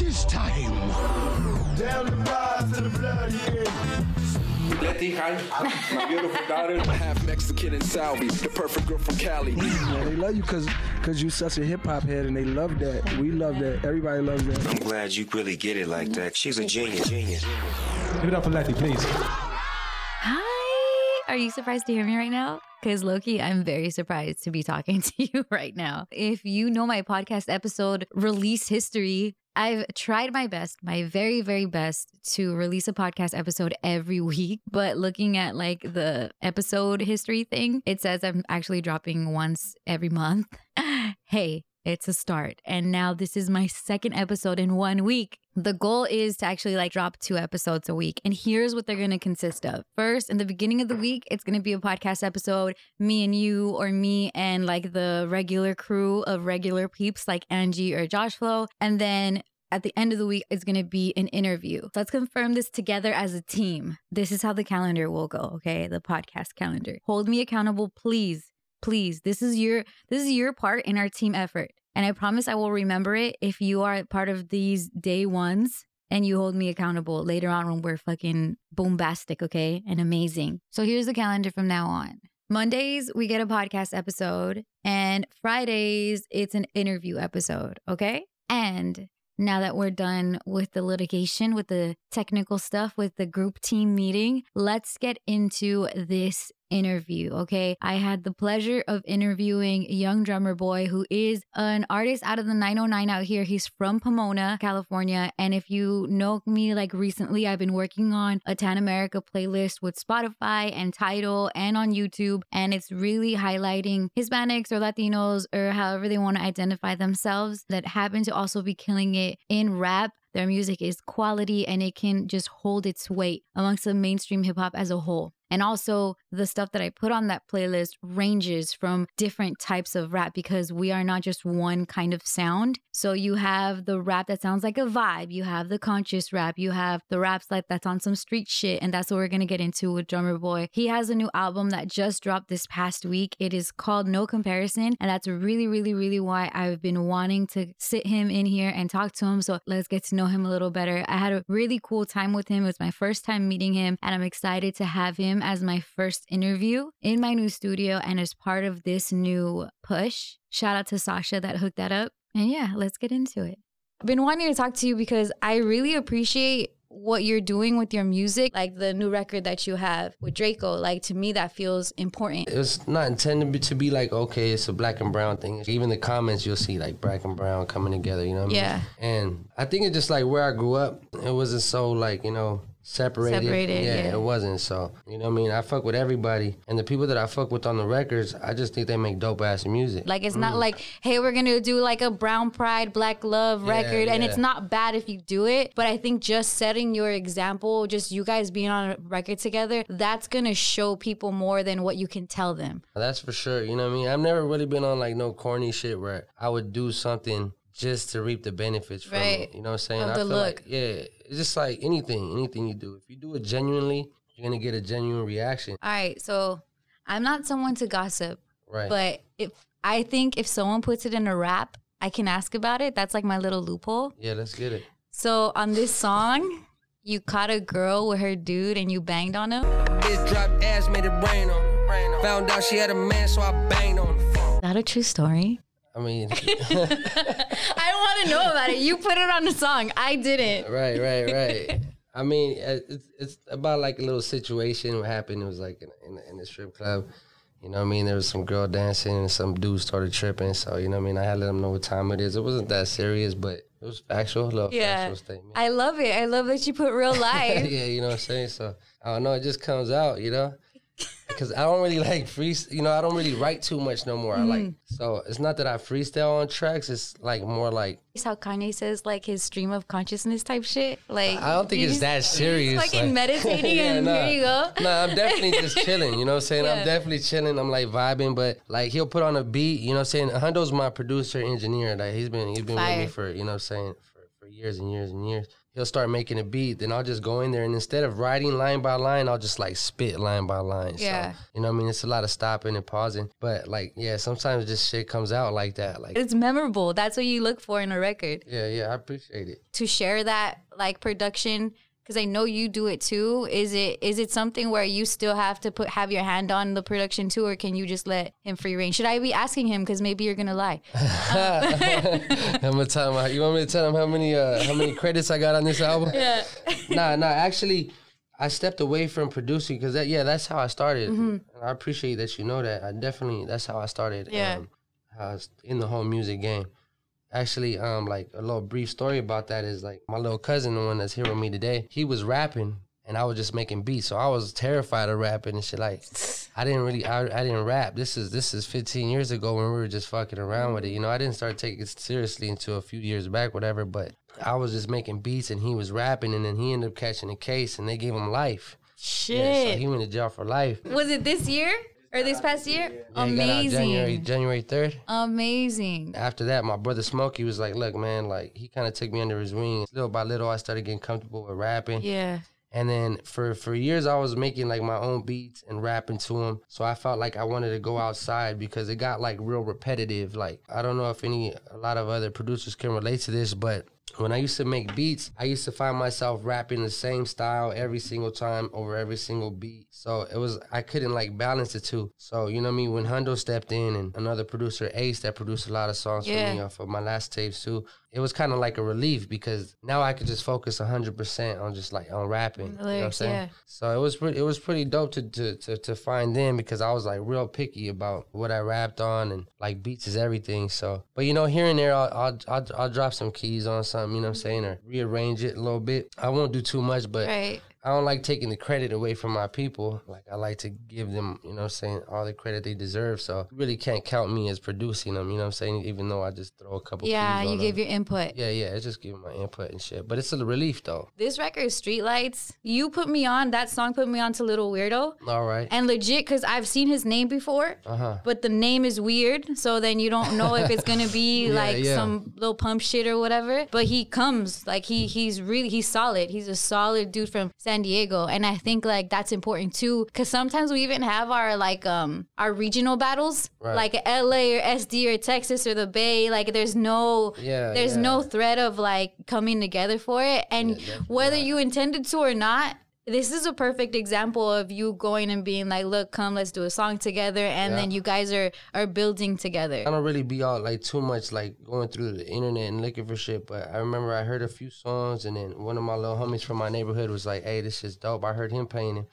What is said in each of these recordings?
It is time. Down the rise to the bloody end. Letty, hi, my beautiful daughter. Half Mexican and Salvi, the perfect girl from Cali. Yeah, they love you because because you such a hip hop head, and they love that. We love that. Everybody loves that. I'm glad you really get it like that. She's a genius. Genius. Give it up for Letty, please. Hi. Are you surprised to hear me right now? Because lowkey, I'm very surprised to be talking to you right now. If you know my podcast episode release history, I've tried my best, my very, very best to release a podcast episode every week. But looking at like the episode history thing, it says I'm actually dropping once every month. hey, it's a start. And now this is my second episode in one week. The goal is to actually like drop two episodes a week. And here's what they're going to consist of. First, in the beginning of the week, it's going to be a podcast episode, me and you, or me and like the regular crew of regular peeps like Angie or Josh Flow. And then at the end of the week it's going to be an interview. Let's confirm this together as a team. This is how the calendar will go, okay? The podcast calendar. Hold me accountable, please. Please. This is your this is your part in our team effort. And I promise I will remember it if you are part of these day ones and you hold me accountable later on when we're fucking bombastic, okay? And amazing. So here's the calendar from now on. Mondays, we get a podcast episode, and Fridays, it's an interview episode, okay? And now that we're done with the litigation, with the technical stuff, with the group team meeting, let's get into this interview. Okay. I had the pleasure of interviewing a Young Drummer Boy, who is an artist out of the 909 out here. He's from Pomona, California. And if you know me, like recently, I've been working on a Tan America playlist with Spotify and Tidal and on YouTube. And it's really highlighting Hispanics or Latinos or however they want to identify themselves that happen to also be killing it in rap. Their music is quality and it can just hold its weight amongst the mainstream hip hop as a whole. And also, the stuff that I put on that playlist ranges from different types of rap because we are not just one kind of sound. So you have the rap that sounds like a vibe, you have the conscious rap, you have the raps like that's on some street shit, and that's what we're gonna get into with Drummer Boy. He has a new album that just dropped this past week. It is called No Comparison, and that's really, really, really why I've been wanting to sit him in here and talk to him. So let's get to know him a little better. I had a really cool time with him. It was my first time meeting him, and I'm excited to have him as my first interview in my new studio and as part of this new push. Shout out to Sasha that hooked that up. And yeah, let's get into it. I've been wanting to talk to you because I really appreciate what you're doing with your music, like the new record that you have with Drakeo. Like to me, that feels important. It was not intended to be like, okay, it's a black and brown thing. Even the comments, you'll see like black and brown coming together, you know what Yeah. I mean? And I think it's just like where I grew up, it wasn't so like, you know, separated. Separated, yeah. it wasn't. So, you know what I mean? I fuck with everybody. And the people that I fuck with on the records, I just think they make dope ass music. Like it's not mm. like, hey, we're gonna do like a brown pride, black love Yeah, record, and it's not bad if you do it. But I think just setting your example, just you guys being on a record together, that's gonna show people more than what you can tell them. That's for sure. You know what I mean? I've never really been on like no corny shit where I would do something just to reap the benefits from Right. it. You know what I'm saying? Of I feel look. like yeah, it's just like anything, anything you do. If you do it genuinely, you're gonna get a genuine reaction. All right, so I'm not someone to gossip, Right. but if I think if someone puts it in a rap, I can ask about it. That's like my little loophole. yeah, let's get it. So on this song, you caught a girl with her dude and you banged on him. Bitch dropped ass, made it rain on. Found out she had a man, so I banged on. Is that a true story? I mean, I want to know about it. You put it on the song. I didn't. right, right, right. I mean, uh, it's, it's about like a little situation what happened. It was like in, in, in the strip club. You know what I mean? There was some girl dancing and some dude started tripping. So, you know what I mean? I had to let them know what time it is. It wasn't that serious, but it was factual. A little Yeah. factual statement. I love it. I love that you put real life. yeah, you know what I'm saying? So, I don't know. It just comes out, you know? Because I don't really like free, you know, I don't really write too much no more. I like, Mm. so it's not that I freestyle on tracks. It's like more like, It's how Kanye says like his stream of consciousness type shit. Like I don't think it's just- that serious. Fucking meditating Yeah, and nah. here you go. Nah, I'm definitely just chilling. You know what I'm saying? Yeah. I'm definitely chilling. I'm like vibing, but like he'll put on a beat. You know what I'm saying? Hundo's my producer engineer. Like he's been he's been with me for you know what I'm saying for, for years and years and years. He'll start making a beat, then I'll just go in there and instead of writing line by line, I'll just like spit line by line. Yeah. So, you know what I mean? It's a lot of stopping and pausing. But like, yeah, sometimes just shit comes out like that. Like, It's memorable. That's what you look for in a record. yeah, yeah, I appreciate it. To share that like production because I know you do it too. Is it is it something where you still have to put have your hand on the production too, or can you just let him free reign? Should I be asking him? Because maybe you're gonna lie. I'm gonna tell him. how- You want me to tell him how many uh, how many credits I got on this album? Yeah. nah, nah. Actually, I stepped away from producing because that, yeah, that's how I started. Mm-hmm. And I appreciate that you know that. I definitely that's how I started. Yeah. Um, I was in the whole music game. Actually, um, like a little brief story about that is like my little cousin, the one that's here with me today. He was rapping. And I was just making beats, so I was terrified of rapping and shit. Like, I didn't really, I, I didn't rap. This is this is 15 years ago when we were just fucking around with it. You know, I didn't start taking it seriously until a few years back, whatever. But I was just making beats, and he was rapping, and then he ended up catching a case, and they gave him life. Shit. Yeah, so he went to jail for life. Was it this year or this past year? Yeah, he got out Amazing. January January third. Amazing. After that, my brother Smokey was like, "Look, man, like he kind of took me under his wing. Little by little, I started getting comfortable with rapping. Yeah. And then for for years, I was making like my own beats and rapping to them. So I felt like I wanted to go outside because it got like real repetitive. Like I don't know if any a lot of other producers can relate to this, but when I used to make beats, I used to find myself rapping the same style every single time over every single beat. So it was I couldn't like balance the two. So you know I mean? When Hundo stepped in and another producer Ace that produced a lot of songs Yeah. for me off of my last tapes too, it was kind of like a relief because now I could just focus hundred percent on just like on rapping. The you know what I'm saying? yeah. So it was pretty it was pretty dope to, to to to find them because I was like real picky about what I rapped on and like beats is everything. So but you know here and there I'll I'll I'll, I'll drop some keys on something, you know what I'm saying, or rearrange it a little bit. I won't do too much, but Right. I don't like taking the credit away from my people. Like I like to give them, you know I'm saying, all the credit they deserve. So you really can't count me as producing them, you know what I'm saying, even though I just throw a couple Yeah, you on give them. your input. Yeah, yeah, it's just giving my input and shit. But it's a relief though. This record, Streetlights, you put me on, that song put me on to Lil Weirdo. All right. And legit, because I've seen his name before, Uh-huh. but the name is weird. So then you don't know if it's gonna be Yeah, like yeah. some little pump shit or whatever. But he comes like he he's really he's solid. He's a solid dude from San Diego, and I think like that's important too. Because sometimes we even have our like um our regional battles, Right. like LA or SD or Texas or the Bay. Like there's no Yeah, there's yeah. no threat of like coming together for it, and whether you intended to or not. This is a perfect example of you going and being like, "Look, come, let's do a song together," and then you guys are are building together. I don't really be out like too much like going through the internet and looking for shit. But I remember I heard a few songs, and then one of my little homies from my neighborhood was like, "Hey, this is dope." I heard him playing it,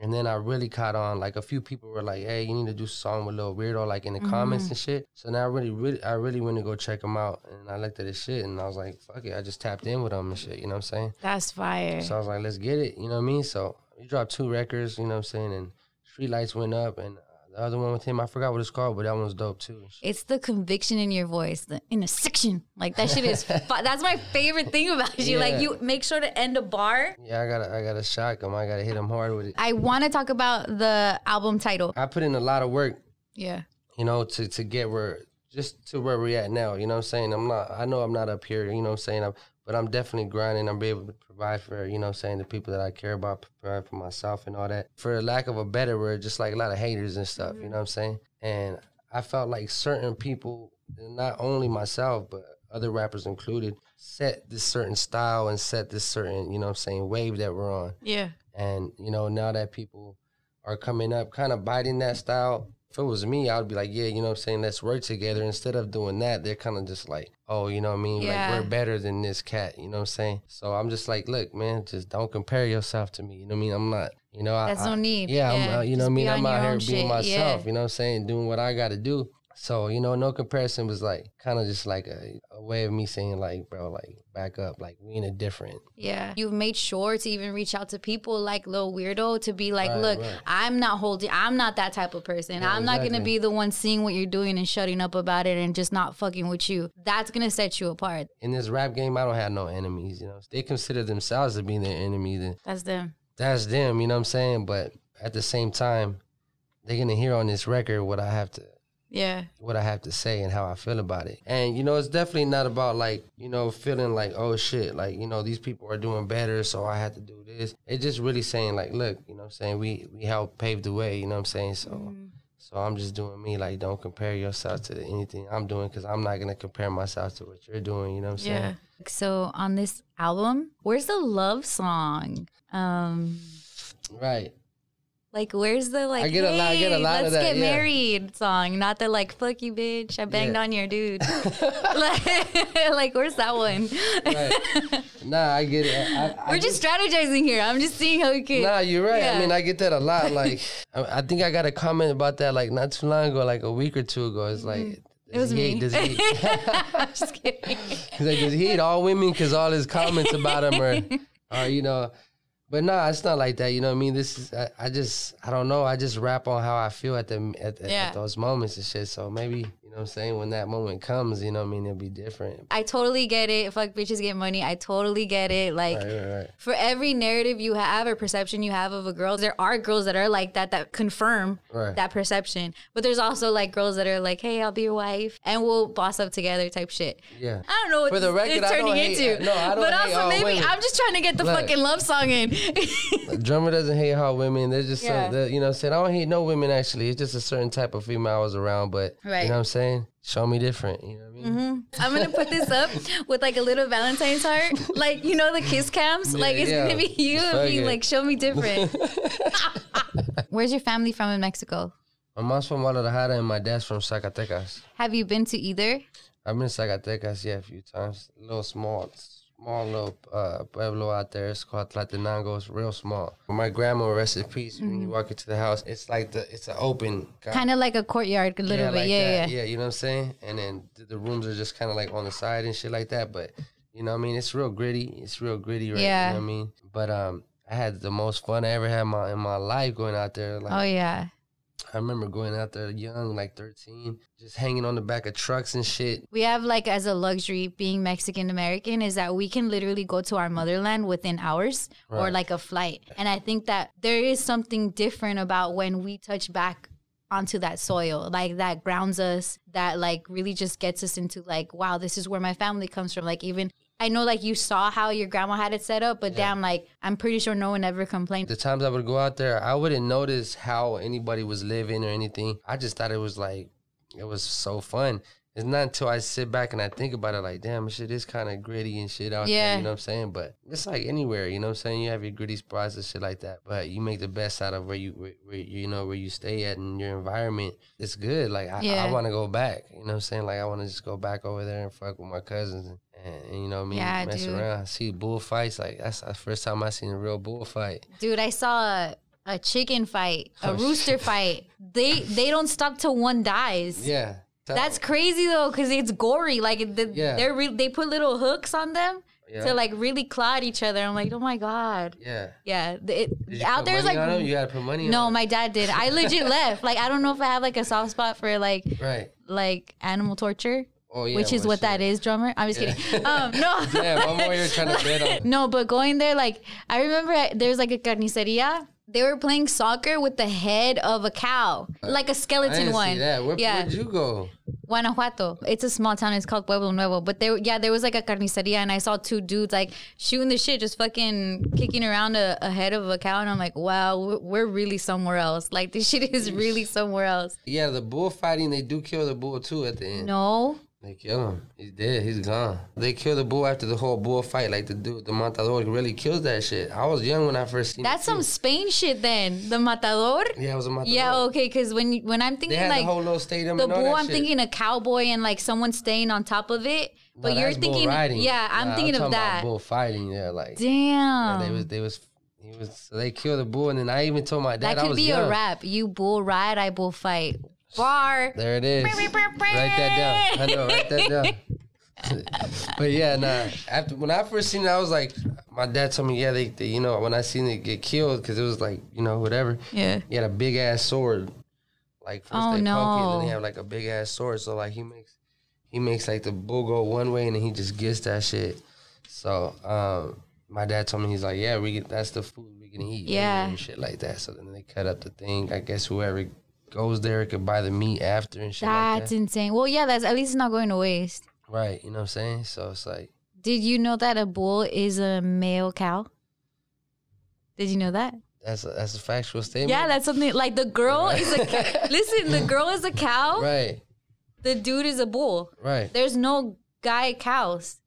and then I really caught on. Like a few people were like, "Hey, you need to do a song with Lil Weirdo," like in the comments mm-hmm. and shit. So now I really, really, I really went to go check him out, and I looked at his shit, and I was like, "Fuck it," I just tapped in with him and shit. You know what I'm saying? That's fire. So I was like, let's get it. You know what I mean? So we dropped two records, you know what I'm saying? And street lights went up, and the other one with him, I forgot what it's called, but that one's dope too. It's the conviction in your voice, in the intersection. Like that shit is. fu- that's my favorite thing about you. Like you make sure to end a bar. Yeah, I gotta, I gotta shock him. I gotta hit him hard with it. I want to talk about the album title. I put in a lot of work, Yeah. you know, to to get where, just to where we're at now. You know what I'm saying? I'm not, I know I'm not up here. You know what I'm saying? I'm, but I'm definitely grinding. I'm be able to provide for, you know I'm saying, the people that I care about, provide for myself and all that. For lack of a better word, just like a lot of haters and stuff. You mm-hmm. know what I'm saying? And I felt like certain people, not only myself, but other rappers included, set this certain style and set this certain, you know what I'm saying, wave that we're on. Yeah. And, you know, now that people are coming up, kind of biting that style, if it was me, I would be like, yeah, you know what I'm saying, let's work together. Instead of doing that, they're kind of just like, oh, you know what I mean? Yeah. Like, we're better than this cat, you know what I'm saying? So I'm just like, look, man, just don't compare yourself to me. You know what I mean? I'm not, you know, I, That's no need. Yeah, Yeah, I'm, uh, you know what I mean? I'm out here being shit, myself, yeah. you know what I'm saying? Doing what I got to do. So, you know, no comparison was like kind of just like a, a way of me saying, like, bro, like, back up. Like, we in a different. Yeah. You've made sure to even reach out to people like Lil Weirdo to be like, Right, look, right. I'm not holding, I'm not that type of person. Yeah, I'm not going to be the one seeing what you're doing and shutting up about it and just not fucking with you. That's going to set you apart. In this rap game, I don't have no enemies, you know. They consider themselves to be their enemy, then That's them. that's them, you know what I'm saying? But at the same time, they're gonna hear on this record what I have to Yeah. what I have to say and how I feel about it. And you know, it's definitely not about like, you know, feeling like, oh shit, like, you know, these people are doing better, so I have to do this. It's just really saying like, look, you know what I'm saying? We we help pave the way, you know what I'm saying? So Mm-hmm. so I'm just doing me like don't compare yourself to anything I'm doing cuz I'm not going to compare myself to what you're doing, you know what I'm saying? So on this album, where's the love song? Um Right. Like where's the like I get a lot- I get a "Hey, lot of let's that, get yeah. married song, not the like fuck you bitch, I banged Yeah. on your dude. like, like where's that one? Right. nah, I get it. I, I We're get- just strategizing here. I'm just seeing how we could Nah, you're right. Yeah. I mean, I get that a lot. Like, I, I think I got a comment about that like not too long ago, like a week or two ago. It's like, Mm-hmm. It was does he me. Does he, I'm just kidding. he's like, does he hate all women because all his comments about him are, are you know? But nah, it's not like that. You know what I mean? This is I, I just I don't know. I just rap on how I feel at the at, Yeah. at those moments and shit. So maybe you know what I'm saying when that moment comes, you know what I mean? It'll be different. I totally get it. Fuck bitches get money. I totally get it. Like Right, right, right. for every narrative you have or perception you have of a girl, there are girls that are like that that confirm that perception. But there's also like girls that are like, "Hey, I'll be your wife and we'll boss up together" type shit. Yeah. I don't know what For the record, is I don't turning hate- into. no, I don't but hate also maybe women. I'm just trying to get the Look. fucking love song in. Drummer doesn't hate how women. There's just uh, Yeah. some, you know what I'm saying. I don't hate no women actually. It's just a certain type of female I was around, but Right. you know what I'm saying. Show me different. You know what I mean? Mm-hmm. I'm gonna put this up with like a little Valentine's heart, like you know the kiss cams. like it's yeah. gonna be you and me, like show me different. Where's your family from in Mexico? My mom's from Guadalajara and my dad's from Zacatecas. Have you been to either? I've been to Zacatecas, yeah, a few times. A little small, small little uh, pueblo out there. It's called Tlaltenango. It's real small. My grandma, rest in peace. When you walk into the house, it's like the it's an open Kind of like a courtyard, a little yeah, bit. like yeah, that. yeah, yeah. You know what I'm saying? And then th- the rooms are just kind of like on the side and shit like that. But you know what I mean? It's real gritty. It's real gritty, right? Yeah. You know what I mean? But um, I had the most fun I ever had in my in my life going out there. Like Oh yeah. I remember going out there young, like 13, just hanging on the back of trucks and shit. We have like as a luxury being Mexican American is that we can literally go to our motherland within hours or like a flight. And I think that there is something different about when we touch back onto that soil like that grounds us that like really just gets us into like wow this is where my family comes from like even i know like you saw how your grandma had it set up but damn like i'm pretty sure no one ever complained The times I would go out there, I wouldn't notice how anybody was living or anything. I just thought it was like, it was so fun. It's not until I sit back and I think about it, like, damn, shit is kind of gritty and shit out Yeah. there. You know what I'm saying? But it's like anywhere, you know what I'm saying? You have your gritty spots and shit like that. But you make the best out of where you, where, where you know, where you stay at and your environment. It's good. Like, I, Yeah. I want to go back. You know what I'm saying? Like, I want to just go back over there and fuck with my cousins and, and, and, you know what I mean? Yeah, Mess dude. around. See bullfights. Like, that's the first time I seen a real bullfight. dude i saw a, a chicken fight a Oh, rooster shit. fight they they don't stop till one dies Yeah. That's crazy though, because it's gory. Like the, Yeah. they're re- they put little hooks on them Yeah. to like really claw at each other. I'm like, oh my god, Yeah. yeah. It, out there's like you gotta put money no, my dad did. I legit left. Like I don't know if I have like a soft spot for like right. like animal torture, Oh yeah, which is what that shit. is, drummer. I'm just kidding. Um, no. Yeah, one more you're trying to bet on. No, but going there, like I remember I- there's like a carniceria. They were playing soccer with the head of a cow, uh, like a skeleton one. Where, yeah, Where'd you go? Guanajuato. It's a small town. It's called Pueblo Nuevo. But there, yeah, there was like a carniceria, and I saw two dudes like shooting the shit, just fucking kicking around a, a head of a cow, and I'm like, wow, we're, we're really somewhere else. Like this shit is really somewhere else. Yeah, the bullfighting, they do kill the bull too at the end. No, They kill him. He's dead. He's gone. They kill the bull after the whole bullfight. Like the dude, the matador really kills that shit. I was young when I first seen that's some too. Spain shit. Then the matador. Yeah, it was a matador. Yeah, okay, because when when I'm thinking like the whole little stadium the and all bull, I'm shit. thinking a cowboy and like someone staying on top of it. But No, you're bull thinking, yeah, I'm Nah, thinking of talking about that. bullfighting. Yeah, like Damn, yeah, they was they was he was so they killed the bull and then I even told my dad that I could was be young. a rap. You bull ride, I bull fight. Bar. There it is. write that down. I know, write that down. but yeah, nah. After when I first seen it, I was like, my dad told me, yeah, they, they you know, when I seen it get killed, because it was like, you know, whatever. Yeah. He had a big ass sword. Like first Oh, they poke it, and then they have like a big ass sword. So like he makes, he makes like the bull go one way, and then he just gets that shit. So um, my dad told me he's like, yeah, we get that's the food we can eat. Yeah. and shit like that. So then they cut up the thing. I guess whoever goes there could buy the meat after and shit like That's that. insane. Well, yeah, that's at least it's not going to waste. Right, you know what I'm saying? So it's like Did you know that a bull is a male cow? Did you know that? that's a, that's a factual statement. Yeah, that's something like the girl is a cow. listen. The girl is a cow. right, The dude is a bull. right. There's no guy cows,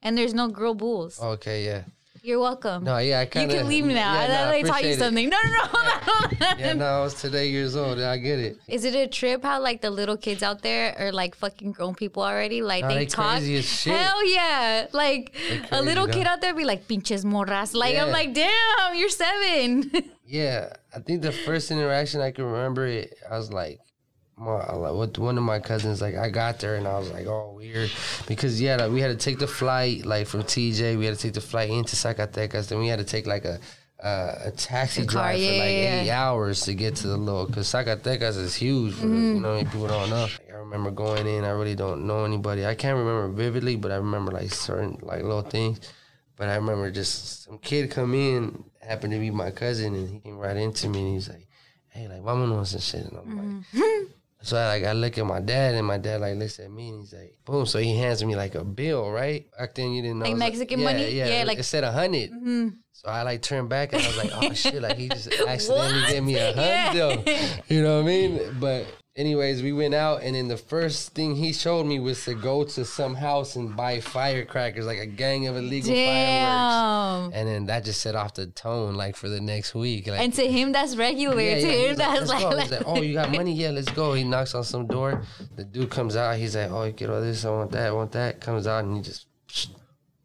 and there's no girl bulls. Okay, yeah. You're welcome. No, yeah, I can. you kind of can leave now. Yeah, I, no, I, taught you it. something. No, no, no. hold on. Yeah, no, I was today years old. I get it. Is it a trip how like the little kids out there are like fucking grown people already? Like Nah, they they talk. crazy as shit. Hell yeah! Like a little though. kid out there be like pinches morras. Like I'm like, damn, you're seven. Yeah, I think the first interaction I can remember it, I was like, my, with one of my cousins, like I got there and I was like, oh weird, because yeah, like, we had to take the flight like from TJ, we had to take the flight into Zacatecas, then we had to take like a uh, a taxi drive for like yeah, eight yeah. hours to get to the little, cause Zacatecas is huge. For, Mm-hmm. You know, people don't know. Like, I remember going in, I really don't know anybody. I can't remember vividly, but I remember like certain like little things. But I remember just some kid come in, happened to be my cousin, and he came right into me and he's like, "Hey, like, vámonos and shit." And I'm like, so I like I look at my dad, and my dad like looks at me and he's like, "Boom!" So he hands me like a bill, right? Back then you didn't know, Like Mexican yeah, money? Yeah, Yeah, like- it said a 100 mm-hmm. So I like turned back and I was like, "Oh shit!" Like he just accidentally gave me a hundred. You know what I mean? But anyways, we went out, and then the first thing he showed me was to go to some house and buy firecrackers, like a gang of illegal fireworks. damn. And then that just set off the tone, like for the next week. Like, And to him, that's regular. yeah, to yeah, him, that's "Let's like, like, oh, you got money? Yeah, let's go. He knocks on some door. The dude comes out. He's like, oh, you get all this. I want that. I want that. Comes out and he just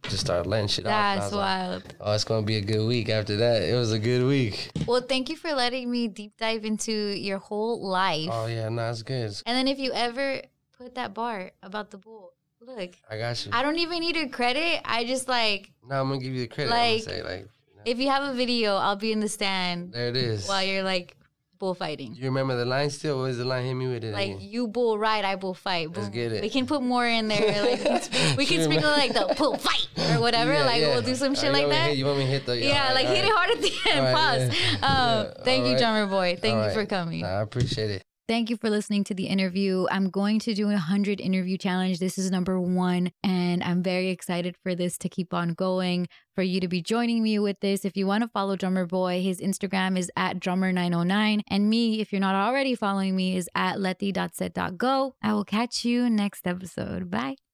just started letting shit off. And that's was like, wild. oh, it's gonna be a good week. After that, it was a good week. Well, thank you for letting me deep dive into your whole life. Oh yeah, no, it's good. And then if you ever put that bar about the bull, look, I got you. I don't even need a credit. I just like no, I'm gonna give you the credit. Like- say like, if you have a video, I'll be in the stand there it is. while you're like bullfighting. You remember the line still? What is the line? Hit me with it. Like again. you bull ride, I bull fight. Let's get it. We can put more in there. Like we can, sp- we can Sure, sprinkle like the bull fight or whatever. Yeah, like yeah. we'll do some shit you like want me to that. hit- you want me to hit the? yeah, alright, like hit it hard at the end. Pause. Um, Yeah, thank you, drummer boy. Thank you for coming. Nah, I appreciate it. Thank you for listening to the interview. I'm going to do a 100 interview challenge. This is number one, and I'm very excited for this to keep on going, for you to be joining me with this. If you want to follow Drummer Boy, his Instagram is at drummer909. And me, if you're not already following me, is at letty.set.go. I will catch you next episode. Bye.